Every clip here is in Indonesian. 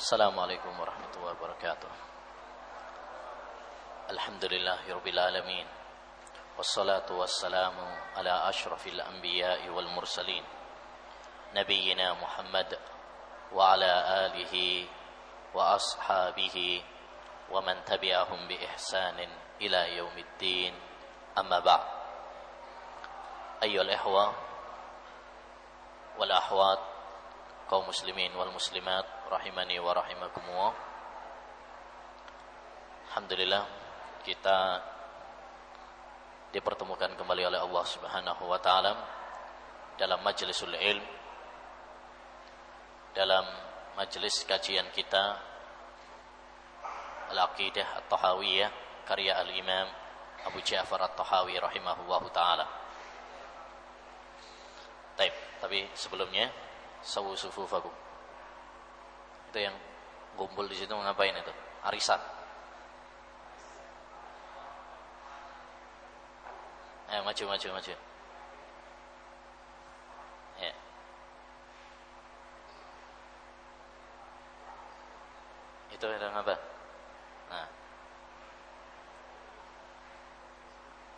السلام عليكم ورحمة الله وبركاته. الحمد لله رب العالمين والصلاة والسلام على أشرف الأنبياء والمرسلين نبينا محمد وعلى آله وأصحابه ومن تبعهم بإحسان إلى يوم الدين. أما بعد أيها الإخوة والأحوات kaum muslimin wal muslimat rahimani wa rahimakumullah. Alhamdulillah kita dipertemukan kembali oleh Allah Subhanahu wa taala dalam majlisul ilm dalam majelis kajian kita Al-Aqidah At-Tahawiyah karya Al-Imam Abu Ja'far At-Tahawi rahimahullahu taala. Baik, tapi sebelumnya sawu sufufakum. Itu yang ngumpul di situ ngapain itu? Arisan. Eh, maju, maju, maju. Ya. Itu yang apa? Nah.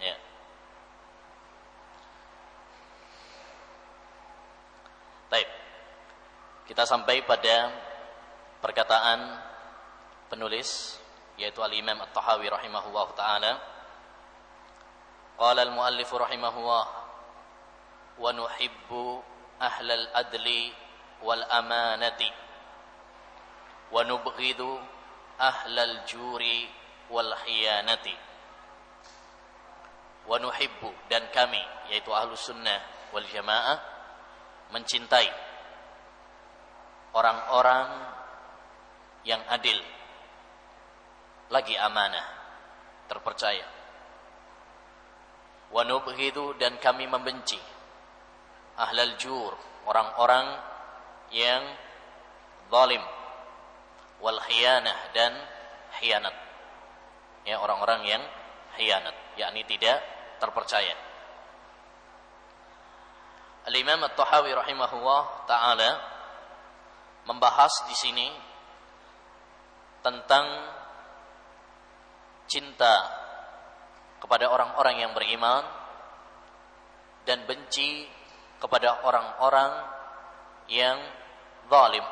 Ya. Baik. Kita sampai pada perkataan penulis yaitu Al-Imam At-Tahawi rahimahullah taala. Qala al-muallif rahimahullah wa nuhibbu ahlal adli wal amanati wa nubghidu ahlal juri wal khiyanati wa nuhibbu dan kami yaitu ahlus sunnah wal jamaah mencintai orang-orang yang adil. Lagi amanah terpercaya. Wa nubghidu dan kami membenci ahlal jur orang-orang yang zalim. Wal khiyanah dan khianat. Ya orang-orang yang khianat yakni tidak terpercaya. Al-Imam At-Tahawi rahimahullah taala membahas di sini tentang cinta kepada orang-orang yang beriman dan benci kepada orang-orang yang zalim,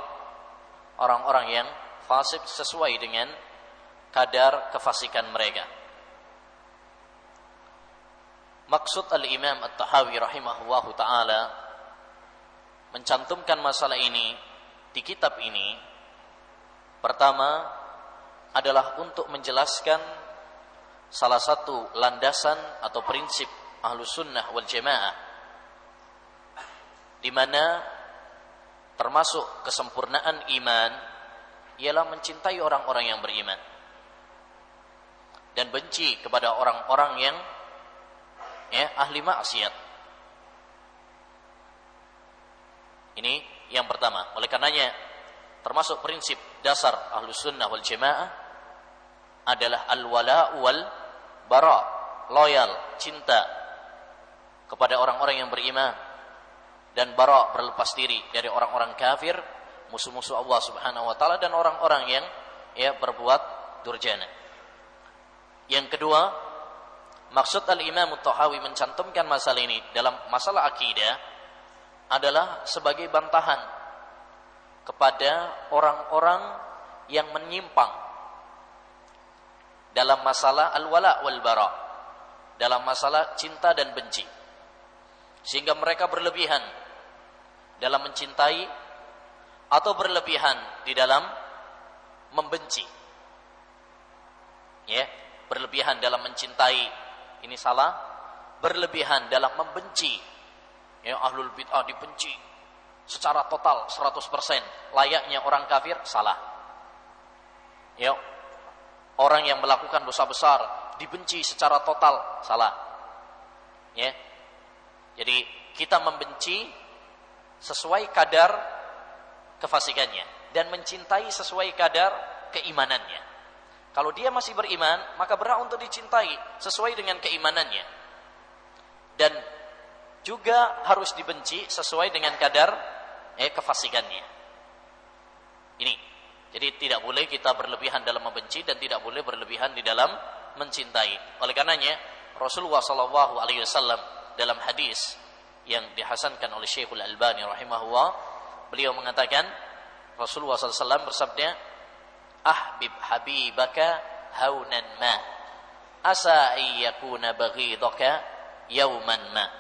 orang-orang yang fasik sesuai dengan kadar kefasikan mereka. Maksud Al-Imam At-Tahawi rahimahullahu taala mencantumkan masalah ini di kitab ini pertama adalah untuk menjelaskan salah satu landasan atau prinsip ahlu sunnah wal jamaah di mana termasuk kesempurnaan iman ialah mencintai orang-orang yang beriman dan benci kepada orang-orang yang ya ahli maksiat. Ini yang pertama. Oleh karenanya termasuk prinsip dasar ahlu sunnah wal jamaah adalah al-wala wal bara, loyal, cinta kepada orang-orang yang beriman dan bara berlepas diri dari orang-orang kafir, musuh-musuh Allah Subhanahu wa taala dan orang-orang yang ya berbuat durjana. Yang kedua, maksud al-Imam At-Tahawi mencantumkan masalah ini dalam masalah akidah adalah sebagai bantahan kepada orang-orang yang menyimpang dalam masalah al-wala wal bara dalam masalah cinta dan benci. Sehingga mereka berlebihan dalam mencintai atau berlebihan di dalam membenci. Ya berlebihan dalam mencintai ini salah. Berlebihan dalam membenci ya ahlul bid'ah dibenci. Secara total 100% layaknya orang kafir salah. Ya orang yang melakukan dosa besar dibenci secara total salah. Ya. Jadi kita membenci sesuai kadar kefasikannya dan mencintai sesuai kadar keimanannya. Kalau dia masih beriman maka berhak untuk dicintai sesuai dengan keimanannya. Dan juga harus dibenci sesuai dengan kadar eh, kefasikannya. Ini Jadi tidak boleh kita berlebihan dalam membenci dan tidak boleh berlebihan di dalam mencintai. Oleh karenanya Rasulullah sallallahu alaihi wasallam dalam hadis yang dihasankan oleh Syekhul Albani rahimahullah, beliau mengatakan Rasulullah SAW bersabda, "Ahbib habibaka haunan ma, asa yakuna baghidaka yawman ma."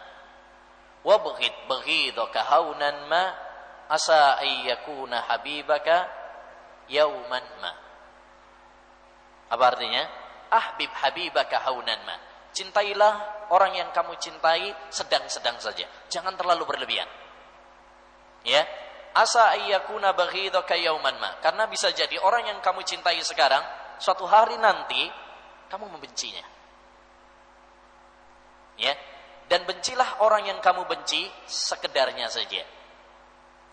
Wabghid baghidaka haunan ma, asa yakuna habibaka yawman ma. Apa artinya? Ahbib habibaka haunan ma. Cintailah orang yang kamu cintai sedang-sedang saja. Jangan terlalu berlebihan. Ya. Asa ayyakuna baghidaka yauman ma. Karena bisa jadi orang yang kamu cintai sekarang suatu hari nanti kamu membencinya. Ya. Dan bencilah orang yang kamu benci sekedarnya saja.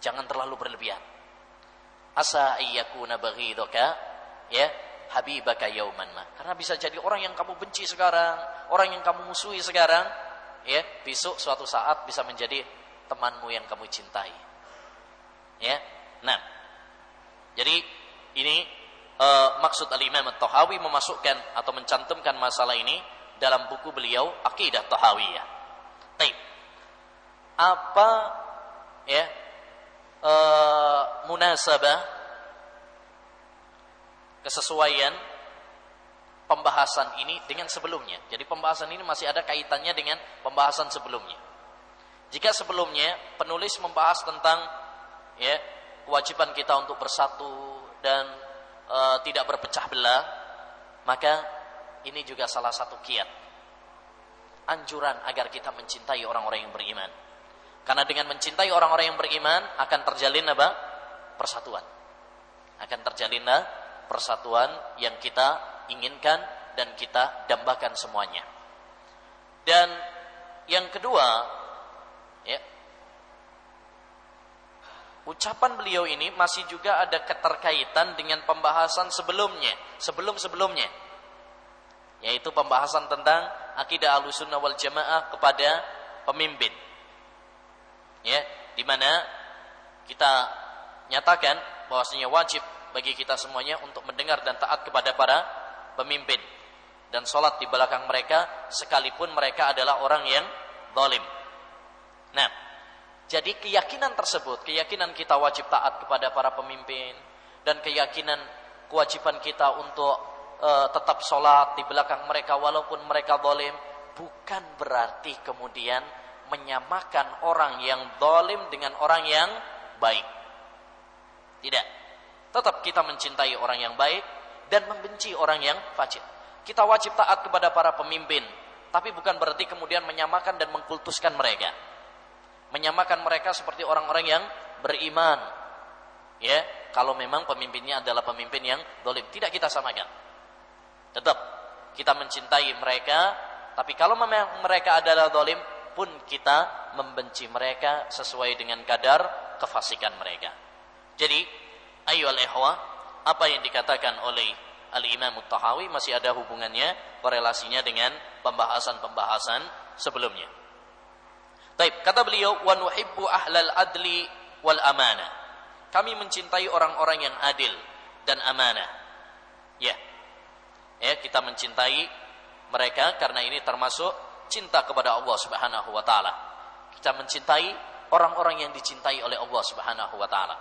Jangan terlalu berlebihan. Asa ayyakuna baghidaka ya habibaka yauman ma. Karena bisa jadi orang yang kamu benci sekarang, orang yang kamu musuhi sekarang, ya, besok suatu saat bisa menjadi temanmu yang kamu cintai. Ya. Nah. Jadi ini uh, maksud Al-Imam At-Tahawi memasukkan atau mencantumkan masalah ini dalam buku beliau Aqidah Tahawiyah. Baik. Apa ya uh, munasabah kesesuaian pembahasan ini dengan sebelumnya. Jadi pembahasan ini masih ada kaitannya dengan pembahasan sebelumnya. Jika sebelumnya penulis membahas tentang ya kewajiban kita untuk bersatu dan e, tidak berpecah belah, maka ini juga salah satu kiat anjuran agar kita mencintai orang-orang yang beriman. Karena dengan mencintai orang-orang yang beriman akan terjalin apa? Persatuan. Akan terjalin persatuan yang kita inginkan dan kita dambakan semuanya. Dan yang kedua, ya, ucapan beliau ini masih juga ada keterkaitan dengan pembahasan sebelumnya, sebelum-sebelumnya, yaitu pembahasan tentang akidah alusunnah wal jamaah kepada pemimpin. Ya, di mana kita nyatakan bahwasanya wajib bagi kita semuanya untuk mendengar dan taat kepada para pemimpin dan sholat di belakang mereka sekalipun mereka adalah orang yang zalim. Nah, jadi keyakinan tersebut, keyakinan kita wajib taat kepada para pemimpin dan keyakinan kewajiban kita untuk uh, tetap sholat di belakang mereka walaupun mereka zalim bukan berarti kemudian menyamakan orang yang zalim dengan orang yang baik. Tidak. Tetap kita mencintai orang yang baik dan membenci orang yang fajir. Kita wajib taat kepada para pemimpin, tapi bukan berarti kemudian menyamakan dan mengkultuskan mereka. Menyamakan mereka seperti orang-orang yang beriman. Ya, kalau memang pemimpinnya adalah pemimpin yang dolim, tidak kita samakan. Tetap kita mencintai mereka, tapi kalau memang mereka adalah dolim, pun kita membenci mereka sesuai dengan kadar kefasikan mereka. Jadi ayyuhal ikhwah, apa yang dikatakan oleh Al-Imam Tahawi masih ada hubungannya, korelasinya dengan pembahasan-pembahasan sebelumnya. Taib, kata beliau, wa ahlal adli wal amanah. Kami mencintai orang-orang yang adil dan amanah. Ya. Ya, kita mencintai mereka karena ini termasuk cinta kepada Allah Subhanahu wa taala. Kita mencintai orang-orang yang dicintai oleh Allah Subhanahu wa taala.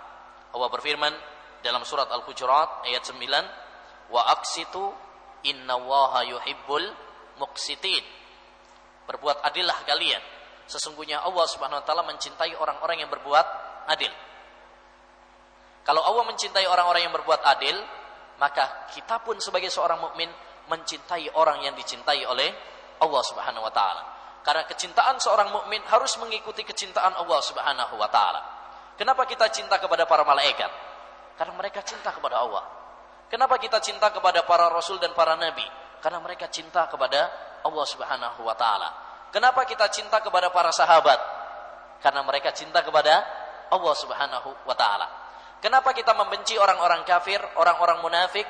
Allah berfirman, dalam surat Al-Hujurat ayat 9 wa aksitu innallaha yuhibbul muqsitin berbuat adillah kalian sesungguhnya Allah Subhanahu wa taala mencintai orang-orang yang berbuat adil kalau Allah mencintai orang-orang yang berbuat adil maka kita pun sebagai seorang mukmin mencintai orang yang dicintai oleh Allah Subhanahu wa taala karena kecintaan seorang mukmin harus mengikuti kecintaan Allah Subhanahu wa taala kenapa kita cinta kepada para malaikat karena mereka cinta kepada Allah. Kenapa kita cinta kepada para rasul dan para nabi? Karena mereka cinta kepada Allah Subhanahu wa taala. Kenapa kita cinta kepada para sahabat? Karena mereka cinta kepada Allah Subhanahu wa taala. Kenapa kita membenci orang-orang kafir, orang-orang munafik,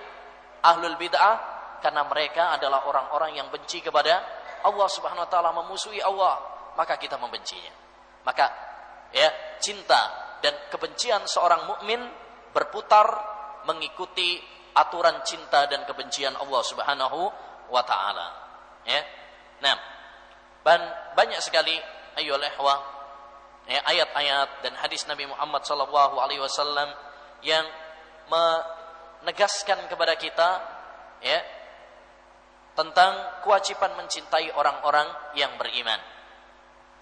ahlul bid'ah? Karena mereka adalah orang-orang yang benci kepada Allah Subhanahu wa taala, memusuhi Allah, maka kita membencinya. Maka ya, cinta dan kebencian seorang mukmin berputar mengikuti aturan cinta dan kebencian Allah Subhanahu wa taala. Ya. Nah, banyak sekali ayo ya, ayat-ayat dan hadis Nabi Muhammad sallallahu alaihi wasallam yang menegaskan kepada kita ya tentang kewajiban mencintai orang-orang yang beriman.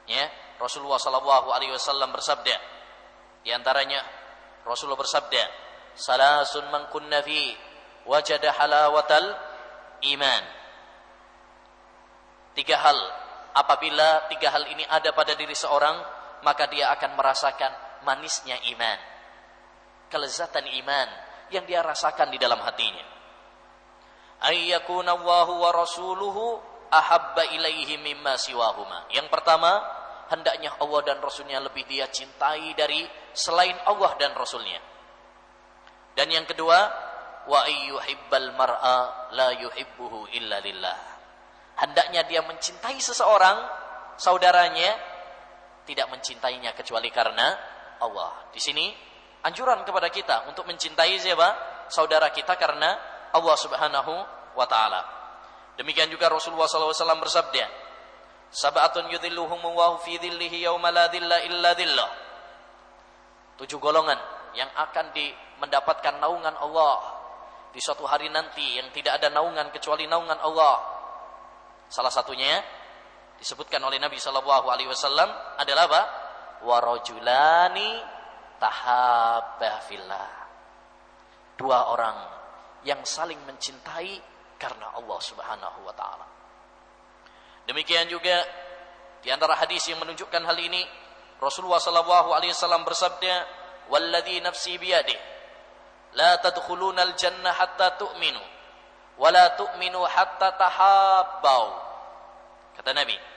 Ya, Rasulullah sallallahu alaihi wasallam bersabda di antaranya Rasulullah bersabda, "Salasun man kunna fi wajada halawatal iman." Tiga hal, apabila tiga hal ini ada pada diri seorang, maka dia akan merasakan manisnya iman. Kelezatan iman yang dia rasakan di dalam hatinya. Ayyakuna Allahu wa rasuluhu ahabba ilaihi mimma siwahuma. Yang pertama, hendaknya Allah dan Rasulnya lebih dia cintai dari selain Allah dan Rasulnya. Dan yang kedua, wa ayyuhibbal mar'a la yuhibbuhu illa lillah hendaknya dia mencintai seseorang, saudaranya, tidak mencintainya kecuali karena Allah. Di sini anjuran kepada kita untuk mencintai siapa? Saudara kita karena Allah Subhanahu wa taala. Demikian juga Rasulullah SAW bersabda, Sab'atun yudhilluhum wa fi dhillihi yawma la dhilla illa dhillah. Tujuh golongan yang akan di, mendapatkan naungan Allah di suatu hari nanti yang tidak ada naungan kecuali naungan Allah Salah satunya disebutkan oleh Nabi Shallallahu Alaihi Wasallam adalah apa? Warojulani tahabba fillah. Dua orang yang saling mencintai karena Allah Subhanahu wa taala. Demikian juga di antara hadis yang menunjukkan hal ini Rasulullah sallallahu alaihi wasallam bersabda, "Walladzi nafsi biyadihi la tadkhuluna al-jannah hatta tu'minu wala tu'minu hatta tahabbau kata Nabi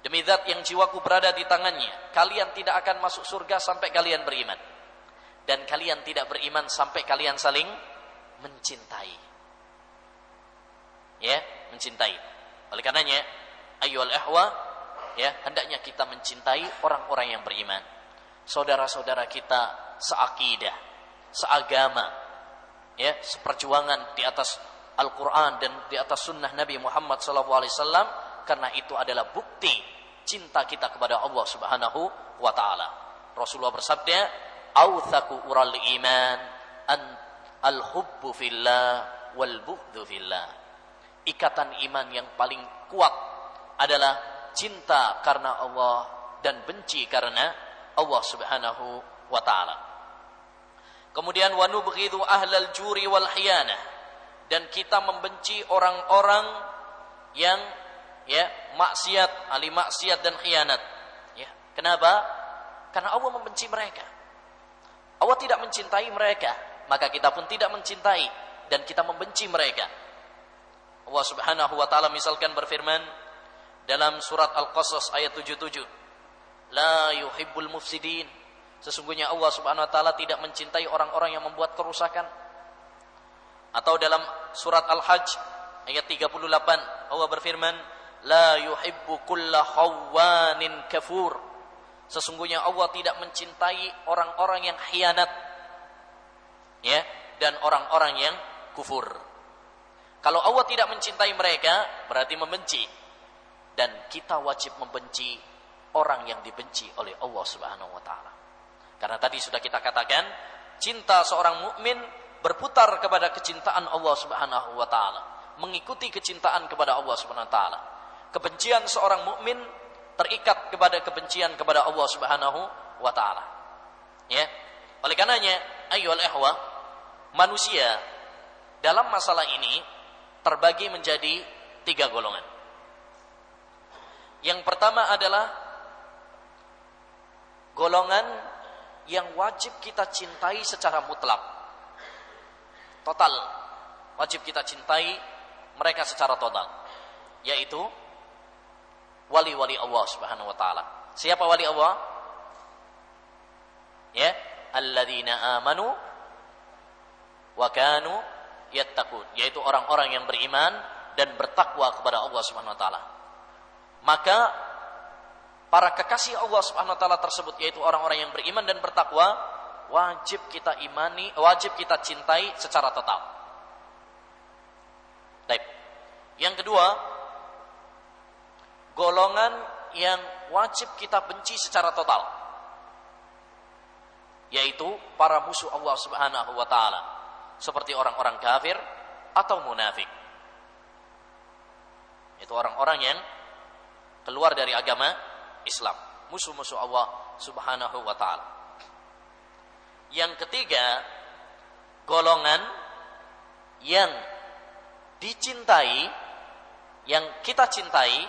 demi zat yang jiwaku berada di tangannya kalian tidak akan masuk surga sampai kalian beriman. Dan kalian tidak beriman sampai kalian saling mencintai. Ya mencintai. Oleh karenanya ayyuhal ihwa ya hendaknya kita mencintai orang-orang yang beriman. Saudara-saudara kita seakidah seagama ya seperjuangan di atas Al-Quran dan di atas sunnah Nabi Muhammad SAW karena itu adalah bukti cinta kita kepada Allah Subhanahu wa taala. Rasulullah bersabda, "Authaku ural iman an al-hubbu fillah wal bughdhu fillah." Ikatan iman yang paling kuat adalah cinta karena Allah dan benci karena Allah Subhanahu wa taala. Kemudian wa nubghidu ahlal juri wal khiyana dan kita membenci orang-orang yang ya maksiat, ahli maksiat dan khianat. Ya. Kenapa? Karena Allah membenci mereka. Allah tidak mencintai mereka, maka kita pun tidak mencintai dan kita membenci mereka. Allah Subhanahu wa taala misalkan berfirman dalam surat Al-Qasas ayat 77, "La yuhibbul mufsidin." Sesungguhnya Allah Subhanahu wa taala tidak mencintai orang-orang yang membuat kerusakan. Atau dalam surat Al-Hajj ayat 38 Allah berfirman, "La yuhibbu kulla khawanin kafur." Sesungguhnya Allah tidak mencintai orang-orang yang khianat. Ya, dan orang-orang yang kufur. Kalau Allah tidak mencintai mereka, berarti membenci. Dan kita wajib membenci orang yang dibenci oleh Allah Subhanahu wa taala. Karena tadi sudah kita katakan, cinta seorang mukmin berputar kepada kecintaan Allah Subhanahu wa taala, mengikuti kecintaan kepada Allah Subhanahu wa taala. Kebencian seorang mukmin terikat kepada kebencian kepada Allah Subhanahu wa taala. Ya. Oleh karenanya, ayyuhal ihwa, manusia dalam masalah ini terbagi menjadi tiga golongan. Yang pertama adalah golongan yang wajib kita cintai secara mutlak. Total. Wajib kita cintai mereka secara total. Yaitu wali-wali Allah Subhanahu wa taala. Siapa wali Allah? Ya, alladzina amanu wa kanu yattaqun, yaitu orang-orang yang beriman dan bertakwa kepada Allah Subhanahu wa taala. Maka para kekasih Allah Subhanahu wa taala tersebut yaitu orang-orang yang beriman dan bertakwa wajib kita imani, wajib kita cintai secara total. Baik. Yang kedua, golongan yang wajib kita benci secara total yaitu para musuh Allah Subhanahu wa taala seperti orang-orang kafir atau munafik. Itu orang-orang yang keluar dari agama Islam, musuh-musuh Allah Subhanahu wa taala. Yang ketiga, golongan yang dicintai, yang kita cintai,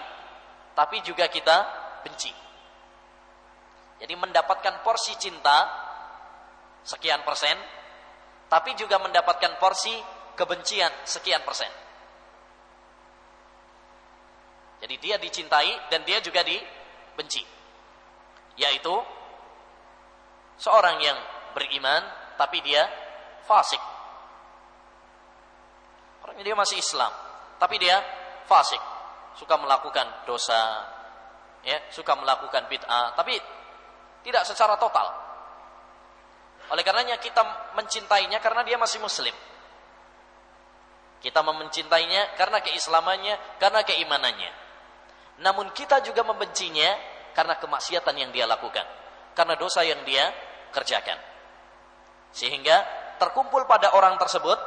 tapi juga kita benci. Jadi mendapatkan porsi cinta sekian persen, tapi juga mendapatkan porsi kebencian sekian persen. Jadi dia dicintai dan dia juga dibenci. Yaitu seorang yang beriman tapi dia fasik. Orang dia masih Islam, tapi dia fasik, suka melakukan dosa, ya, suka melakukan bid'ah, tapi tidak secara total. Oleh karenanya kita mencintainya karena dia masih muslim. Kita mencintainya karena keislamannya, karena keimanannya. Namun kita juga membencinya karena kemaksiatan yang dia lakukan, karena dosa yang dia kerjakan. Sehingga terkumpul pada orang tersebut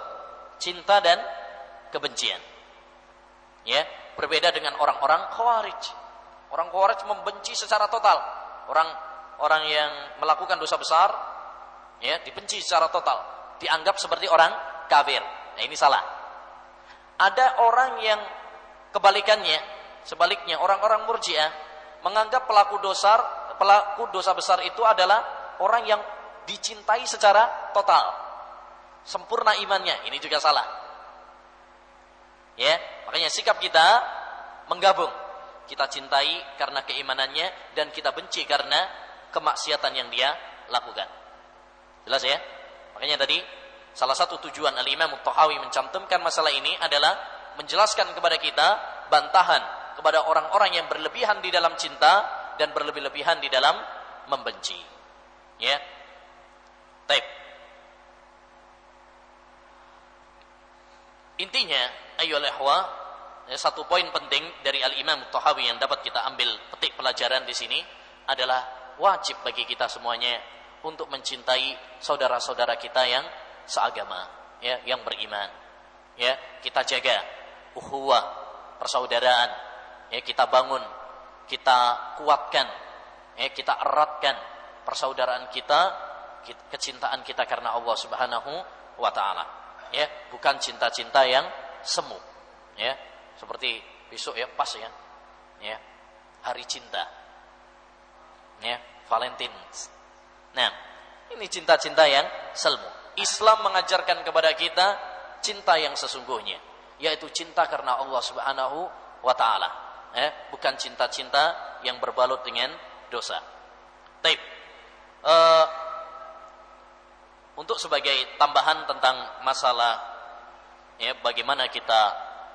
cinta dan kebencian. Ya, berbeda dengan orang-orang khawarij. Orang khawarij membenci secara total. Orang orang yang melakukan dosa besar ya dibenci secara total, dianggap seperti orang kafir. Nah, ini salah. Ada orang yang kebalikannya, sebaliknya orang-orang Murji'ah menganggap pelaku dosa pelaku dosa besar itu adalah orang yang dicintai secara total. Sempurna imannya, ini juga salah. Ya, makanya sikap kita menggabung. Kita cintai karena keimanannya dan kita benci karena kemaksiatan yang dia lakukan. Jelas ya? Makanya tadi salah satu tujuan Al-Imam mencantumkan masalah ini adalah menjelaskan kepada kita bantahan kepada orang-orang yang berlebihan di dalam cinta dan berlebih-lebihan di dalam membenci. Ya. Taib. Intinya, ayo lehwa, satu poin penting dari Al-Imam Tahawi yang dapat kita ambil petik pelajaran di sini adalah wajib bagi kita semuanya untuk mencintai saudara-saudara kita yang seagama, ya, yang beriman. Ya, kita jaga ukhuwah, persaudaraan, ya, kita bangun, kita kuatkan, ya, kita eratkan persaudaraan kita, kecintaan kita karena Allah Subhanahu wa taala. Ya, bukan cinta-cinta yang semu. Ya, seperti besok ya pas ya. Ya, hari cinta. Ya, Valentine Nah, ini cinta-cinta yang selmu. Islam mengajarkan kepada kita cinta yang sesungguhnya, yaitu cinta karena Allah Subhanahu wa taala. Eh, bukan cinta-cinta yang berbalut dengan dosa. Taib. Uh, untuk sebagai tambahan tentang masalah ya bagaimana kita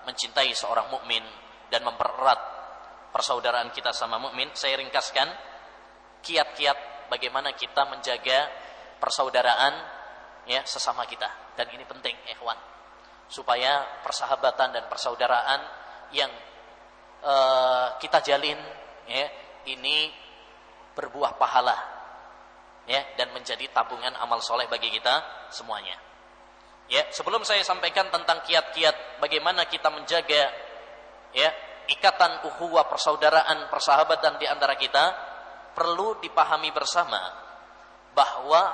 mencintai seorang mukmin dan mempererat persaudaraan kita sama mukmin, saya ringkaskan kiat-kiat bagaimana kita menjaga persaudaraan ya sesama kita. Dan ini penting ikhwan supaya persahabatan dan persaudaraan yang uh, kita jalin ya ini berbuah pahala ya dan menjadi tabungan amal soleh bagi kita semuanya ya sebelum saya sampaikan tentang kiat-kiat bagaimana kita menjaga ya ikatan uhuwah persaudaraan persahabatan di antara kita perlu dipahami bersama bahwa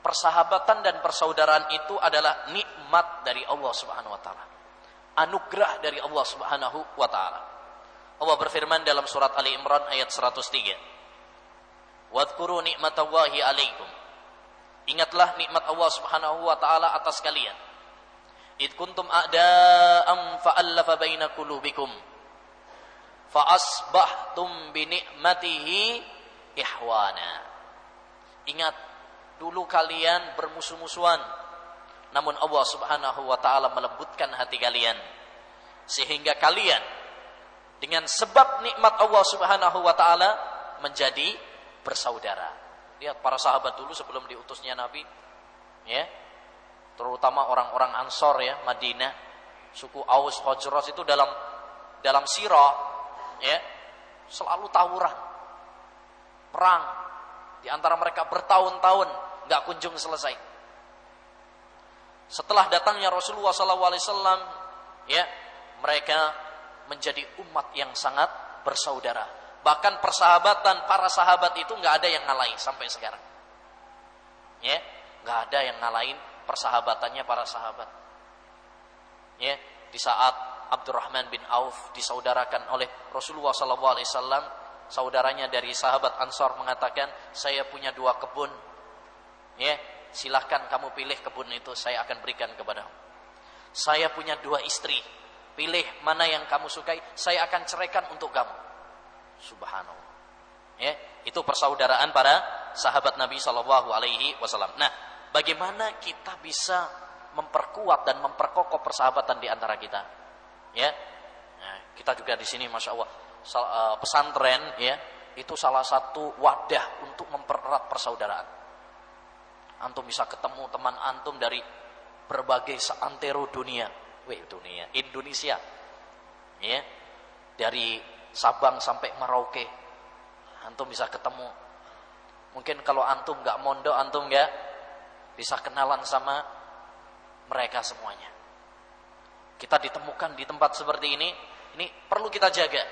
persahabatan dan persaudaraan itu adalah nikmat dari Allah Subhanahu wa taala. Anugerah dari Allah Subhanahu wa taala. Allah berfirman dalam surat Ali Imran ayat 103. Wadhkuru nikmatallahi alaikum. Ingatlah nikmat Allah Subhanahu wa taala atas kalian. Id kuntum a'da'am fa'allafa baina qulubikum fa asbahtum bi ni'matihi ihwana. Ingat dulu kalian bermusuh-musuhan namun Allah Subhanahu wa taala melembutkan hati kalian sehingga kalian dengan sebab nikmat Allah Subhanahu wa taala menjadi bersaudara. Lihat para sahabat dulu sebelum diutusnya Nabi, ya, terutama orang-orang Ansor ya, Madinah, suku Aus, Khazraj itu dalam dalam sirah, ya, selalu tawuran, perang, di antara mereka bertahun-tahun nggak kunjung selesai. Setelah datangnya Rasulullah SAW, ya mereka menjadi umat yang sangat bersaudara. Bahkan persahabatan para sahabat itu nggak ada yang ngalahin sampai sekarang. Ya, nggak ada yang ngalahin persahabatannya para sahabat. Ya, di saat Abdurrahman bin Auf disaudarakan oleh Rasulullah SAW, saudaranya dari sahabat Ansar mengatakan, saya punya dua kebun. Ya, silahkan kamu pilih kebun itu saya akan berikan kepadamu. Saya punya dua istri, pilih mana yang kamu sukai, saya akan ceraikan untuk kamu. Subhanallah. Ya, itu persaudaraan para sahabat Nabi Shallallahu Alaihi Wasallam. Nah, bagaimana kita bisa memperkuat dan memperkokoh persahabatan di antara kita? Ya, nah, kita juga di sini, masya Allah, eh, pesantren ya itu salah satu wadah untuk mempererat persaudaraan antum bisa ketemu teman antum dari berbagai seantero dunia weh dunia Indonesia ya dari Sabang sampai Merauke. Antum bisa ketemu. Mungkin kalau antum nggak mondok antum nggak bisa kenalan sama mereka semuanya. Kita ditemukan di tempat seperti ini ini perlu kita jaga.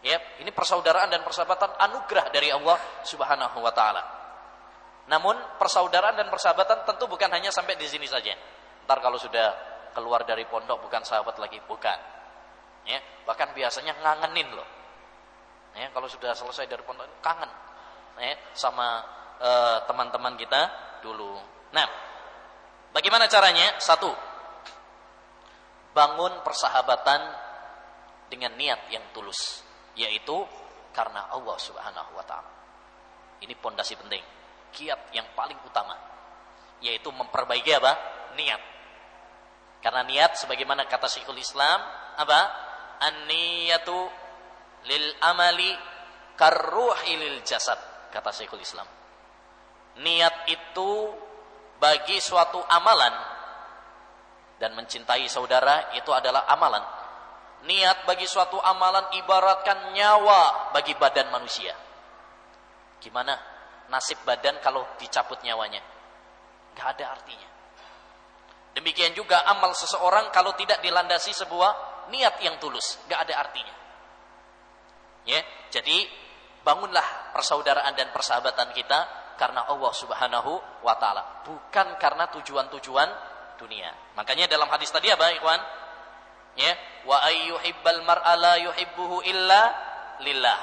Ya ini persaudaraan dan persahabatan anugerah dari Allah Subhanahu wa taala. Namun persaudaraan dan persahabatan tentu bukan hanya sampai di sini saja. Ntar kalau sudah keluar dari pondok bukan sahabat lagi, bukan. Ya, bahkan biasanya ngangenin loh. Ya, kalau sudah selesai dari pondok kangen ya, sama eh, teman-teman kita dulu. Nah, bagaimana caranya? Satu, bangun persahabatan dengan niat yang tulus, yaitu karena Allah Subhanahu wa taala. Ini pondasi penting kiat yang paling utama yaitu memperbaiki apa? niat. Karena niat sebagaimana kata Syekhul Islam apa? An-niyatu lil amali karruhi lil jasad kata Syekhul Islam. Niat itu bagi suatu amalan dan mencintai saudara itu adalah amalan. Niat bagi suatu amalan ibaratkan nyawa bagi badan manusia. Gimana? nasib badan kalau dicabut nyawanya. Gak ada artinya. Demikian juga amal seseorang kalau tidak dilandasi sebuah niat yang tulus, gak ada artinya. Ya, jadi bangunlah persaudaraan dan persahabatan kita karena Allah Subhanahu wa taala, bukan karena tujuan-tujuan dunia. Makanya dalam hadis tadi apa, ikhwan? Ya, wa ayyuhibbal mar'a la yuhibbuhu illa lillah.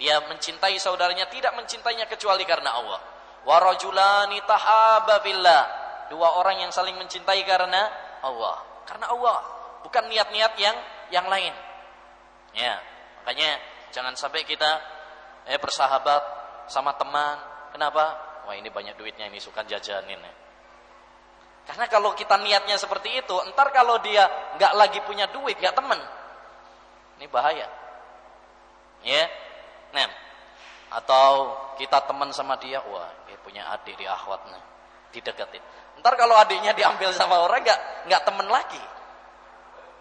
Dia mencintai saudaranya tidak mencintainya kecuali karena Allah. Warajulani tahaba billah. Dua orang yang saling mencintai karena Allah. Karena Allah, bukan niat-niat yang yang lain. Ya, makanya jangan sampai kita eh bersahabat sama teman. Kenapa? Wah, ini banyak duitnya ini suka jajanin ya. Karena kalau kita niatnya seperti itu, entar kalau dia nggak lagi punya duit, nggak teman, ini bahaya. Ya, Nah, atau kita teman sama dia, wah dia punya adik di akhwat nih, dideketin. Ntar kalau adiknya diambil sama orang nggak nggak temen lagi,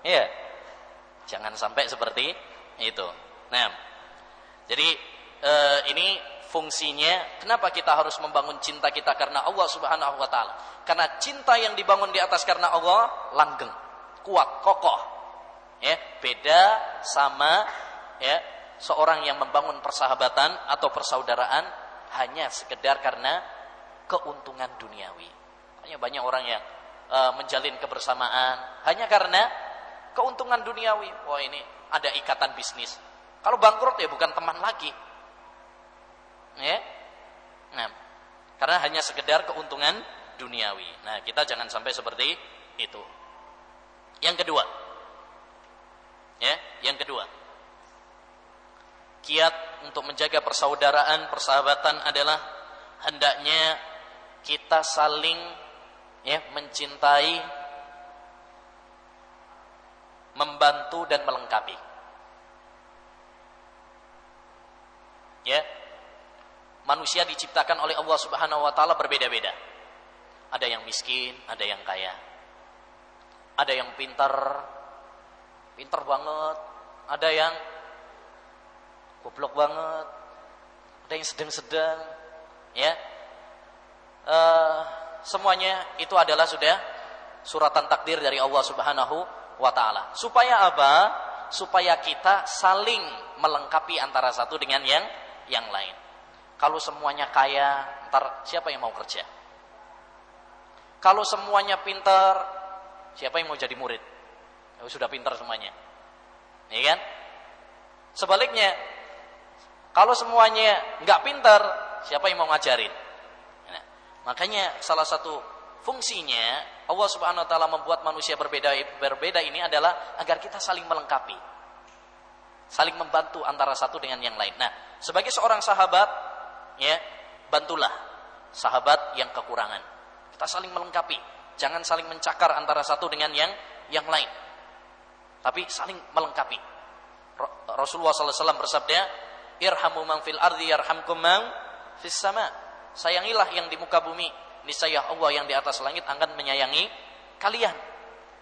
Iya, jangan sampai seperti itu. Nah, jadi eh, ini fungsinya kenapa kita harus membangun cinta kita karena Allah Subhanahu wa taala. Karena cinta yang dibangun di atas karena Allah langgeng, kuat, kokoh. Ya, beda sama ya seorang yang membangun persahabatan atau persaudaraan hanya sekedar karena keuntungan duniawi. Hanya banyak orang yang uh, menjalin kebersamaan hanya karena keuntungan duniawi. Wah ini ada ikatan bisnis. Kalau bangkrut ya bukan teman lagi. Ya. Nah, karena hanya sekedar keuntungan duniawi. Nah, kita jangan sampai seperti itu. Yang kedua. Ya, yang kedua kiat untuk menjaga persaudaraan, persahabatan adalah hendaknya kita saling ya mencintai, membantu dan melengkapi. Ya. manusia diciptakan oleh Allah Subhanahu wa taala berbeda-beda. Ada yang miskin, ada yang kaya. Ada yang pintar, pintar banget, ada yang goblok banget, ada yang sedang-sedang, ya. Uh, semuanya itu adalah sudah suratan takdir dari Allah Subhanahu wa taala. Supaya apa? Supaya kita saling melengkapi antara satu dengan yang yang lain. Kalau semuanya kaya, ntar siapa yang mau kerja? Kalau semuanya pintar, siapa yang mau jadi murid? Ya, sudah pintar semuanya. Ya kan? Sebaliknya, kalau semuanya nggak pintar, siapa yang mau ngajarin? Nah, makanya salah satu fungsinya Allah Subhanahu wa taala membuat manusia berbeda berbeda ini adalah agar kita saling melengkapi. Saling membantu antara satu dengan yang lain. Nah, sebagai seorang sahabat, ya, bantulah sahabat yang kekurangan. Kita saling melengkapi. Jangan saling mencakar antara satu dengan yang yang lain. Tapi saling melengkapi. Rasulullah SAW bersabda, "Irhamu man fil ardi yarhamkum man fis sama." Sayangilah yang di muka bumi, niscaya Allah yang di atas langit akan menyayangi kalian.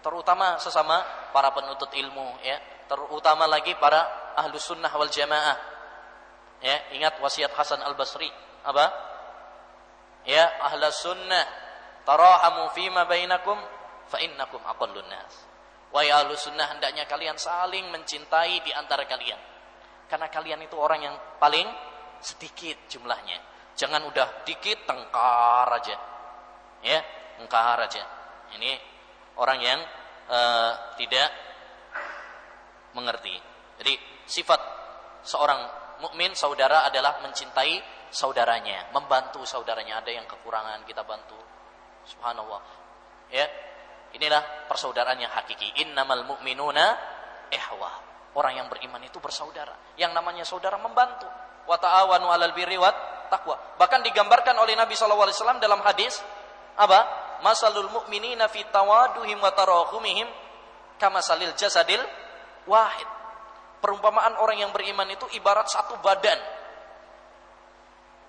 Terutama sesama para penuntut ilmu ya. Terutama lagi para ahlu sunnah wal jamaah. Ya ingat wasiat Hasan al Basri apa? Ya ahlu sunnah tarahamu fima bainakum fa innakum aqallun nas. Wahai ahlu sunnah hendaknya kalian saling mencintai di antara kalian. Karena kalian itu orang yang paling sedikit jumlahnya jangan udah dikit tengkar aja. Ya engkar aja. Ini orang yang uh, tidak mengerti. Jadi sifat seorang mukmin saudara adalah mencintai saudaranya membantu saudaranya. Ada yang kekurangan kita bantu. Subhanallah. Ya inilah persaudaraan yang hakiki. Innamal mu'minuna ihwa orang yang beriman itu bersaudara. Yang namanya saudara membantu. Wa ta'awanu 'alal birri wat taqwa bahkan digambarkan oleh Nabi SAW dalam hadis apa? Masalul mu'minina fi tawaduhim wa tarahumihim kamasalil jasadil wahid. Perumpamaan orang yang beriman itu ibarat satu badan.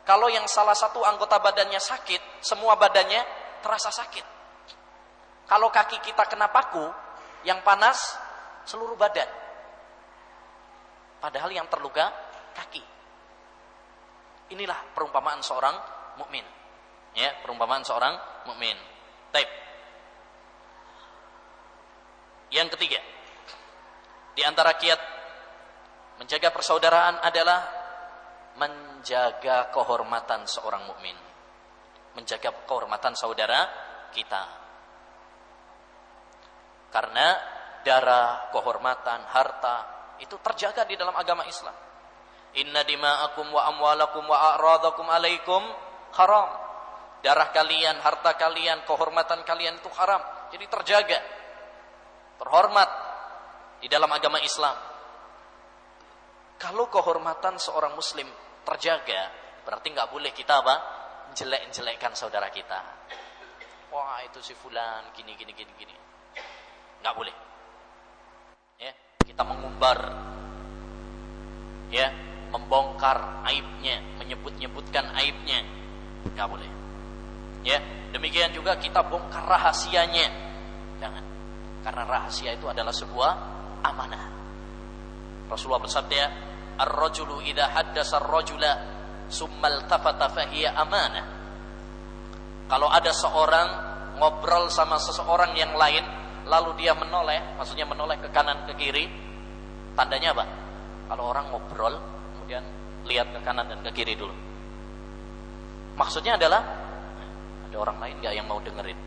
Kalau yang salah satu anggota badannya sakit, semua badannya terasa sakit. Kalau kaki kita kena paku, yang panas seluruh badan. Padahal yang terluka kaki. Inilah perumpamaan seorang mukmin. Ya, perumpamaan seorang mukmin. Taib. Yang ketiga, di antara kiat menjaga persaudaraan adalah menjaga kehormatan seorang mukmin. Menjaga kehormatan saudara kita. Karena darah, kehormatan, harta itu terjaga di dalam agama Islam. Inna dima'akum wa amwalakum wa a'radakum alaikum haram darah kalian, harta kalian, kehormatan kalian itu haram. Jadi terjaga. Terhormat di dalam agama Islam. Kalau kehormatan seorang muslim terjaga, berarti nggak boleh kita apa? Jelek-jelekkan saudara kita. Wah, itu si fulan gini gini gini gini. Nggak boleh. Ya, kita mengumbar ya, membongkar aibnya, menyebut-nyebutkan aibnya. Nggak boleh. Ya, demikian juga kita bongkar rahasianya. Jangan. Karena rahasia itu adalah sebuah amanah. Rasulullah bersabda, "Ar-rajulu idza haddasa ar-rajula summal tafata fahiya amanah." Kalau ada seorang ngobrol sama seseorang yang lain, lalu dia menoleh, maksudnya menoleh ke kanan ke kiri, tandanya apa? Kalau orang ngobrol, kemudian lihat ke kanan dan ke kiri dulu. Maksudnya adalah ada orang lain nggak yang mau dengerin?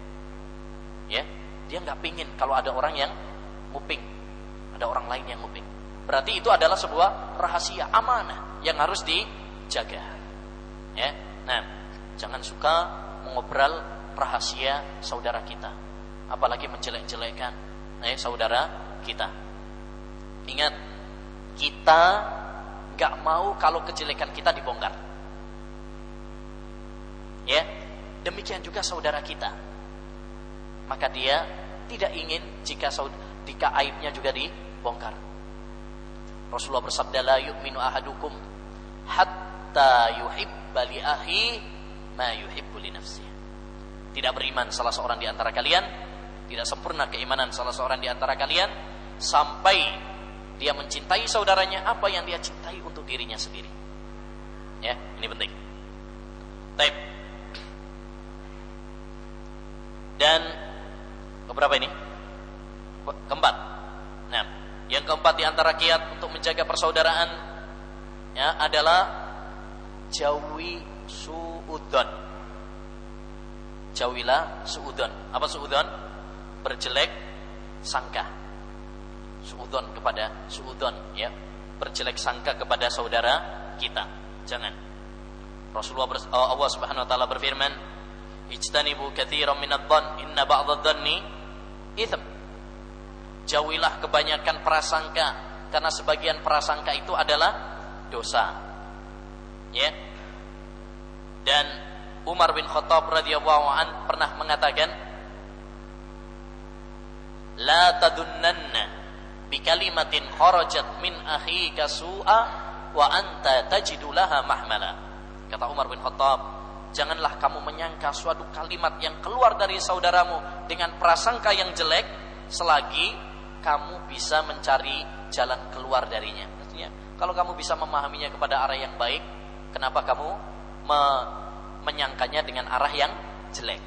Ya, dia nggak pingin kalau ada orang yang nguping, ada orang lain yang nguping. Berarti itu adalah sebuah rahasia amanah yang harus dijaga. Ya, nah, jangan suka mengobrol rahasia saudara kita, apalagi menjelek-jelekan eh, saudara kita. Ingat, kita nggak mau kalau kejelekan kita dibongkar. Ya, Demikian juga saudara kita. Maka dia tidak ingin jika jika aibnya juga dibongkar. Rasulullah bersabda la yu'minu ahadukum hatta yuhibba li akhi ma yuhibbu li nafsihi. Tidak beriman salah seorang di antara kalian, tidak sempurna keimanan salah seorang di antara kalian sampai dia mencintai saudaranya apa yang dia cintai untuk dirinya sendiri. Ya, ini penting. Baik. Dan keberapa ini? Keempat. Nah, yang keempat di antara kiat untuk menjaga persaudaraan ya adalah jauhi suudon. Jauhilah suudon. Apa suudon? Berjelek sangka. Suudon kepada suudon ya. Berjelek sangka kepada saudara kita. Jangan. Rasulullah oh, Allah Subhanahu wa taala berfirman, "Ijtanibu katsiran minadh-dhann, inna ba'dadh-dhanni itsm." Jauhilah kebanyakan prasangka karena sebagian prasangka itu adalah dosa. Ya. Dan Umar bin Khattab radhiyallahu an pernah mengatakan La tadunnanna bi kalimatin kharajat min akhika su'a wa anta tajidu laha mahmala. Kata Umar bin Khattab, janganlah kamu menyangka suatu kalimat yang keluar dari saudaramu dengan prasangka yang jelek selagi kamu bisa mencari jalan keluar darinya. Artinya, kalau kamu bisa memahaminya kepada arah yang baik, kenapa kamu me menyangkanya dengan arah yang jelek?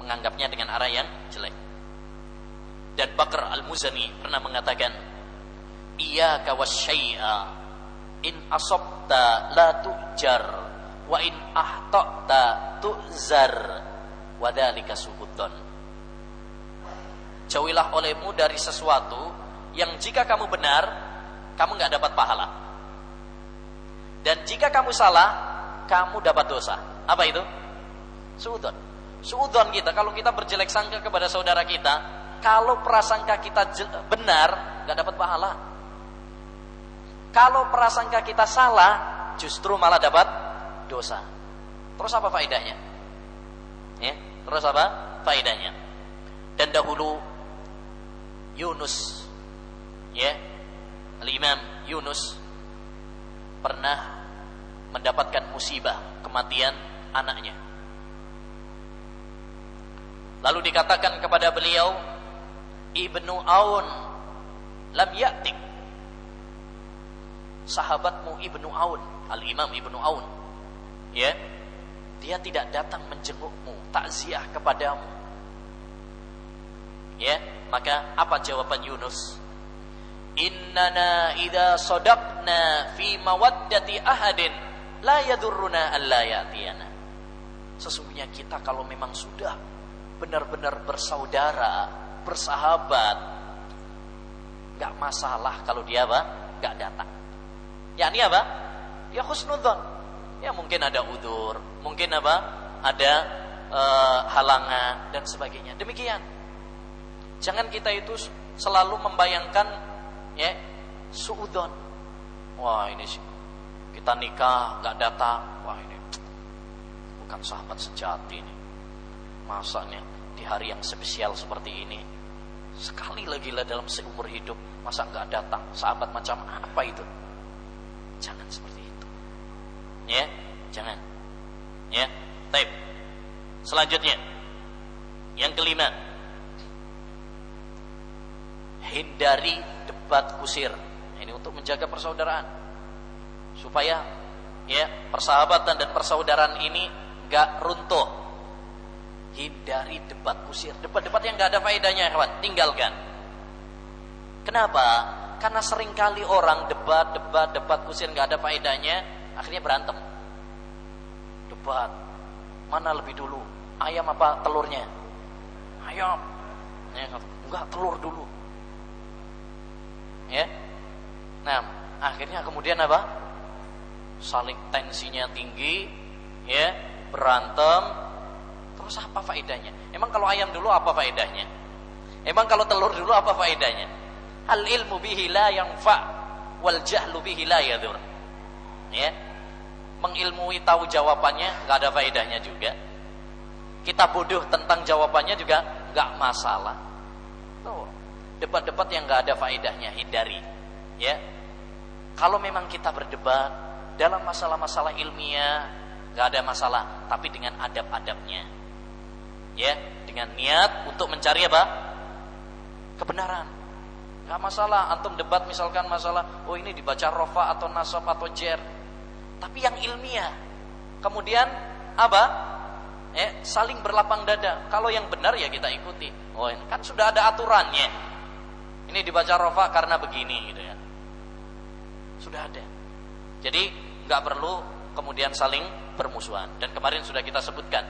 Menganggapnya dengan arah yang jelek. Dan Bakar Al-Muzani pernah mengatakan, "Iya kawasyai'a in asobta la tujar wa in ahtata tu'zar wa dzalika suhudun." Jauhilah olehmu dari sesuatu yang jika kamu benar, kamu nggak dapat pahala. Dan jika kamu salah, kamu dapat dosa. Apa itu? Suudon. Suudon kita, kalau kita berjelek sangka kepada saudara kita, kalau prasangka kita benar, nggak dapat pahala. Kalau prasangka kita salah, justru malah dapat dosa. Terus apa faedahnya? Ya, terus apa faedahnya? Dan dahulu Yunus, ya, Al-Imam Yunus pernah mendapatkan musibah kematian anaknya. Lalu dikatakan kepada beliau, Ibnu Aun lam ya'tik. Sahabatmu Ibnu Aun Al-Imam Ibnu Aun ya dia tidak datang menjengukmu takziah kepadamu. Ya maka apa jawaban Yunus? Innana idza sadaqna fi mawaddati ahadin la yadurruna alla sesungguhnya kita kalau memang sudah benar-benar bersaudara bersahabat. Nggak masalah kalau dia apa? Nggak datang. Ya ini apa? Ya khusnudzon ya mungkin ada udur mungkin apa? Ada e, halangan dan sebagainya. Demikian. Jangan kita itu selalu membayangkan ya suudon wah ini sih kita nikah nggak datang. Wah ini bukan sahabat sejati ini. Masanya di hari yang spesial seperti ini. Sekali lagi lah dalam seumur hidup Masa nggak datang? Sahabat macam apa itu? Jangan seperti itu. Ya Jangan. Ya Taib. Selanjutnya Yang kelima. Hindari debat kusir. Ini untuk menjaga persaudaraan. Supaya Ya Persahabatan dan persaudaraan ini nggak runtuh Hindari debat kusir. Debat-debat yang gak ada faedahnya, kawan. Tinggalkan. Kenapa? Karena sering kali orang debat, debat, debat kusir gak ada faedahnya, akhirnya berantem. Debat. Mana lebih dulu? Ayam apa telurnya? Ayam. Ya, enggak telur dulu. Ya. Nah, akhirnya kemudian apa? Saling tensinya tinggi, ya, berantem, Terus apa faedahnya? Emang kalau ayam dulu apa faedahnya? Emang kalau telur dulu apa faedahnya? Al ilmu bihi la fa wal jahlu bihi la yadur. Ya. Mengilmui tahu jawabannya nggak ada faedahnya juga. Kita bodoh tentang jawabannya juga nggak masalah. Tuh, debat-debat yang nggak ada faedahnya hindari. Ya. Kalau memang kita berdebat dalam masalah-masalah ilmiah nggak ada masalah, tapi dengan adab-adabnya. Ya, dengan niat untuk mencari apa? Kebenaran. Nggak masalah, antum debat misalkan masalah, oh ini dibaca rofa atau nasab atau jer. Tapi yang ilmiah. Kemudian apa? Eh, saling berlapang dada. Kalau yang benar ya kita ikuti. Oh, ini kan sudah ada aturannya. Ini dibaca rofa karena begini gitu ya. Sudah ada. Jadi nggak perlu kemudian saling bermusuhan. Dan kemarin sudah kita sebutkan,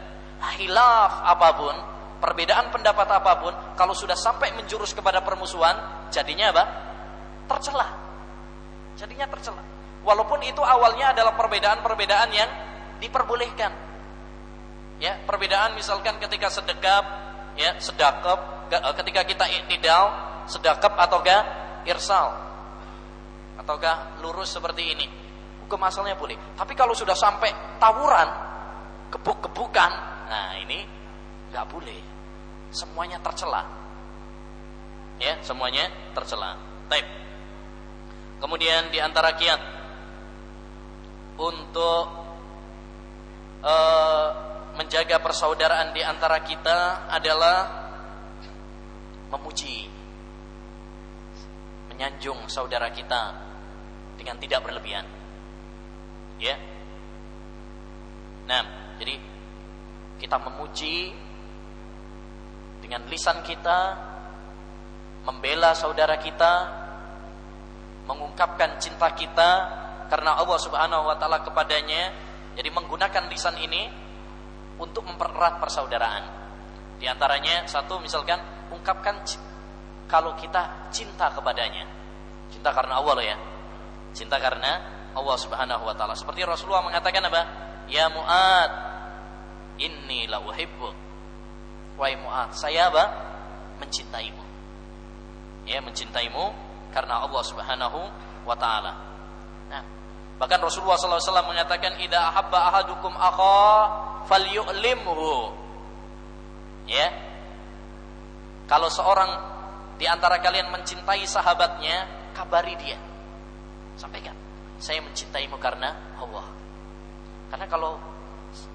hilaf apa pun, perbedaan pendapat apa pun, kalau sudah sampai menjurus kepada permusuhan, jadinya apa? Tercela. Jadinya tercela. Walaupun itu awalnya adalah perbedaan-perbedaan yang diperbolehkan. Ya, perbedaan misalkan ketika sedekap, ya, sedekap, eh, ketika kita iktidal, sedekap ataukah irsal. Ataukah lurus seperti ini hukum asalnya boleh. Tapi kalau sudah sampai tawuran, gebuk-gebukan, nah ini nggak boleh. Semuanya tercela. Ya, semuanya tercela. Baik. Kemudian di antara kiat untuk uh, menjaga persaudaraan di antara kita adalah memuji, menyanjung saudara kita dengan tidak berlebihan ya nah jadi kita memuji dengan lisan kita membela saudara kita mengungkapkan cinta kita karena Allah Subhanahu wa taala kepadanya jadi menggunakan lisan ini untuk mempererat persaudaraan di antaranya satu misalkan ungkapkan kalau kita cinta kepadanya cinta karena Allah loh ya cinta karena Allah Subhanahu wa taala. Seperti Rasulullah mengatakan apa? Ya Mu'ad, inni la uhibbu. Wahai Mu'ad, saya apa? Mencintaimu. Ya, mencintaimu karena Allah Subhanahu wa taala. Nah, bahkan Rasulullah SAW mengatakan idza ahabba ahadukum akha falyu'limhu. Ya. Kalau seorang di antara kalian mencintai sahabatnya, kabari dia. Sampaikan saya mencintaimu karena Allah. Karena kalau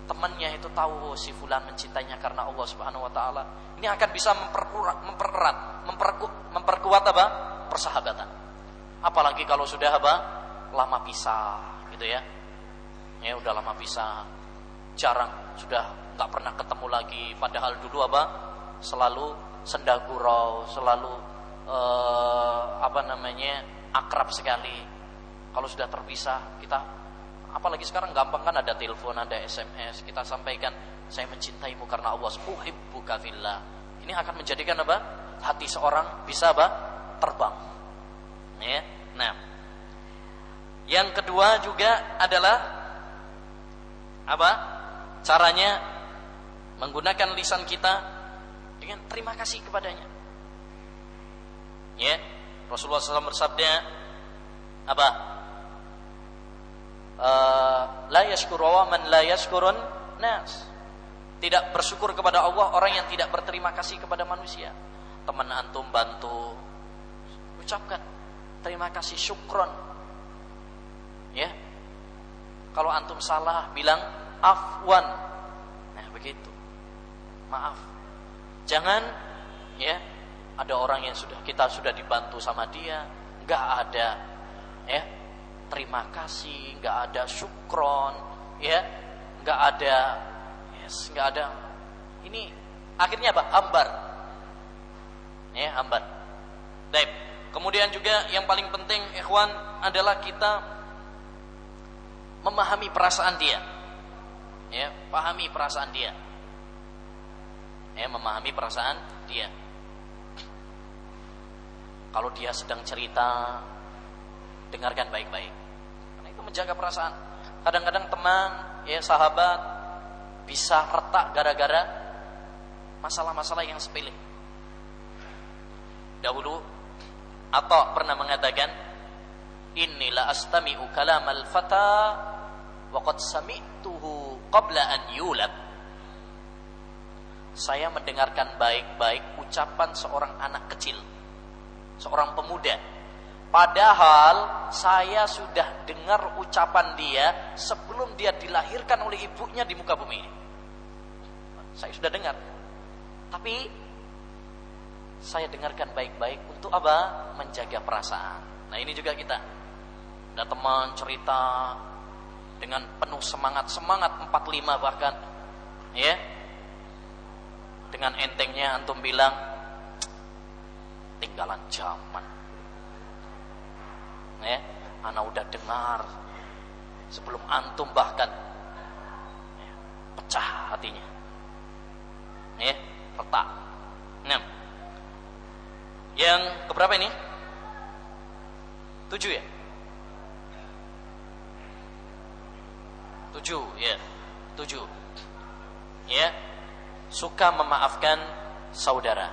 temannya itu tahu si fulan mencintainya karena Allah Subhanahu wa taala, ini akan bisa mempererat, mempererat, memperku, memperkuat apa? persahabatan. Apalagi kalau sudah apa? lama pisah, gitu ya. Ya udah lama pisah, jarang sudah nggak pernah ketemu lagi padahal dulu apa? selalu sendagurau, selalu eh, apa namanya? akrab sekali kalau sudah terpisah, kita apalagi sekarang gampang kan ada telepon, ada SMS, kita sampaikan saya mencintaimu karena Allah, uhibbuka fillah. Ini akan menjadikan apa? Hati seorang bisa apa? Terbang. Ya. Nah, yang kedua juga adalah apa? Caranya menggunakan lisan kita dengan terima kasih kepadanya. Ya, Rasulullah SAW bersabda apa? Eh, la yashkuru man la yashkurun nas. Tidak bersyukur kepada Allah orang yang tidak berterima kasih kepada manusia. Teman antum bantu, ucapkan terima kasih syukron. Ya. Kalau antum salah bilang afwan. Nah, begitu. Maaf. Jangan ya ada orang yang sudah kita sudah dibantu sama dia, enggak ada ya terima kasih, nggak ada syukron, ya, nggak ada, yes, nggak ada. Ini akhirnya apa? Ambar, ya, ambar. Baik. Kemudian juga yang paling penting, ikhwan, adalah kita memahami perasaan dia. Ya, pahami perasaan dia. Ya, memahami perasaan dia. Kalau dia sedang cerita, dengarkan baik-baik. Menjaga perasaan. Kadang-kadang teman, ya sahabat bisa retak gara-gara masalah-masalah yang sepele. Dahulu atau pernah mengatakan inilah astami'u kalam al-fata wa qad sami'tuhu qabla an yulad saya mendengarkan baik-baik ucapan seorang anak kecil seorang pemuda Padahal saya sudah dengar ucapan dia sebelum dia dilahirkan oleh ibunya di muka bumi. Saya sudah dengar. Tapi saya dengarkan baik-baik untuk apa? Menjaga perasaan. Nah ini juga kita. Ada teman cerita dengan penuh semangat, semangat 45 bahkan. Ya. Dengan entengnya antum bilang tinggalan zaman ya. Anak udah dengar. Sebelum antum bahkan ya, pecah hatinya. Ya retak. Nah yang keberapa ini? Tujuh ya? Tujuh ya. Tujuh. Ya. Suka memaafkan saudara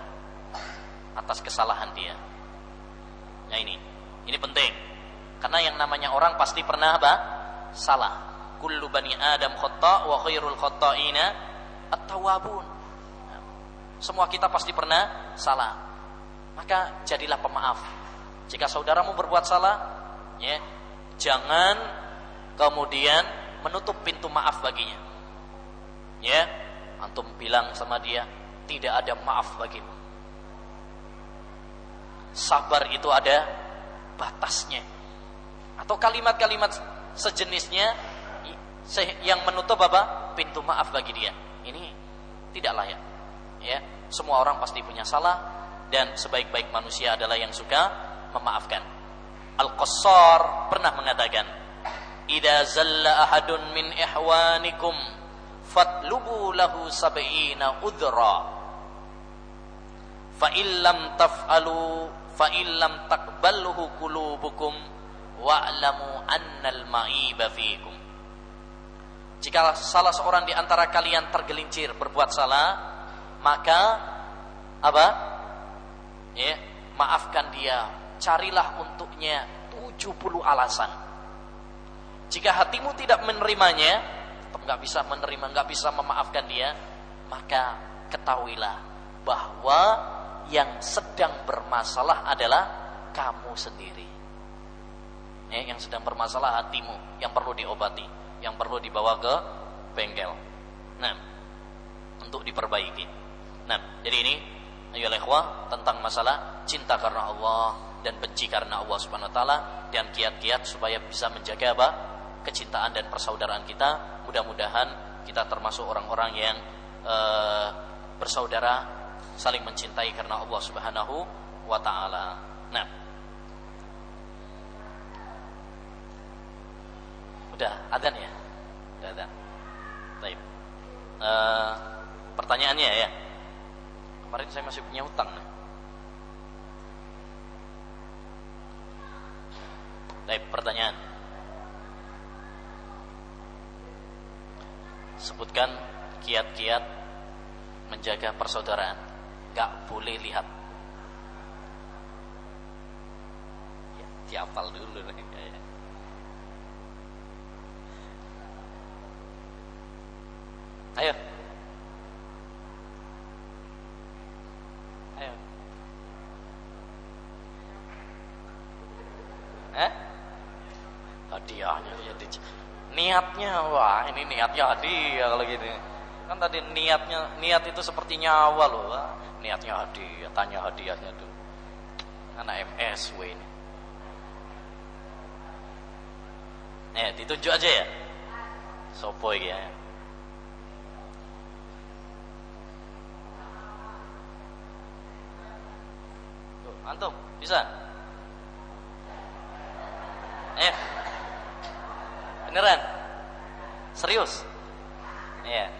atas kesalahan dia. Nah ini. Ini penting karena yang namanya orang pasti pernah apa? Salah. Kullu bani Adam khata wa khairul khata'ina at-tawwabun. Semua kita pasti pernah salah. Maka jadilah pemaaf. Jika saudaramu berbuat salah, ya, jangan kemudian menutup pintu maaf baginya. Ya, antum bilang sama dia, tidak ada maaf bagimu. Sabar itu ada batasnya atau kalimat-kalimat sejenisnya yang menutup apa? pintu maaf bagi dia. Ini tidak layak. Ya, semua orang pasti punya salah dan sebaik-baik manusia adalah yang suka memaafkan. Al-Qassar pernah mengatakan, "Idza zalla ahadun min ihwanikum fatlubu lahu sab'ina udra." Fa illam taf'alu fa illam taqbalhu qulubukum wa'lamu annal ma'iba fiikum. Jika salah seorang di antara kalian tergelincir berbuat salah, maka apa? Ya, maafkan dia. Carilah untuknya 70 alasan. Jika hatimu tidak menerimanya, tetap nggak bisa menerima, nggak bisa memaafkan dia, maka ketahuilah bahwa yang sedang bermasalah adalah kamu sendiri ya, yang sedang bermasalah hatimu yang perlu diobati, yang perlu dibawa ke bengkel. Nah, untuk diperbaiki. Nah, jadi ini ayo ikhwah tentang masalah cinta karena Allah dan benci karena Allah Subhanahu wa taala dan kiat-kiat supaya bisa menjaga apa? kecintaan dan persaudaraan kita. Mudah-mudahan kita termasuk orang-orang yang uh, bersaudara saling mencintai karena Allah Subhanahu wa taala. Nah, Udah, adzan ya? Udah adzan. Baik. Uh, pertanyaannya ya. Kemarin saya masih punya hutang. Baik, pertanyaan. Sebutkan kiat-kiat menjaga persaudaraan. Gak boleh lihat. Ya, diapal dulu nih. Ayo. Ayo. Eh? Hadiahnya ya niatnya wah ini niatnya hadiah kalau gini kan tadi niatnya niat itu seperti nyawa loh wah. niatnya hadiah tanya hadiahnya tuh anak MSW ini eh ditunjuk aja ya sopo ya Antum bisa? Eh. Beneran? Serius? Iya.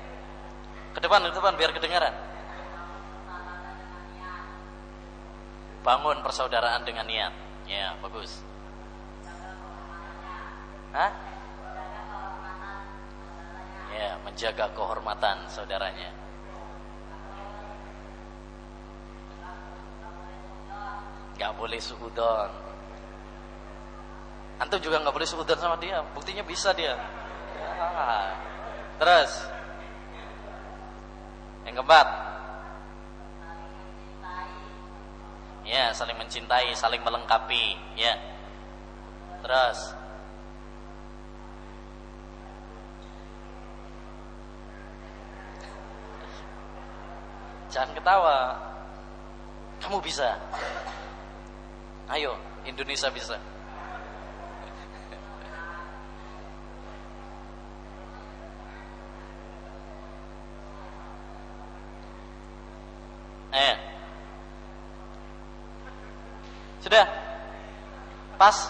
Ke depan, ke depan biar kedengaran. Bangun persaudaraan dengan niat. Ya, bagus. Hah? Ya, menjaga kehormatan saudaranya. Nggak boleh suudon antum juga nggak boleh suudon sama dia buktinya bisa dia ya. terus yang keempat ya saling mencintai saling melengkapi ya Terus. Jangan ketawa. Kamu bisa. Ayo, Indonesia bisa. Eh. Sudah? Pas?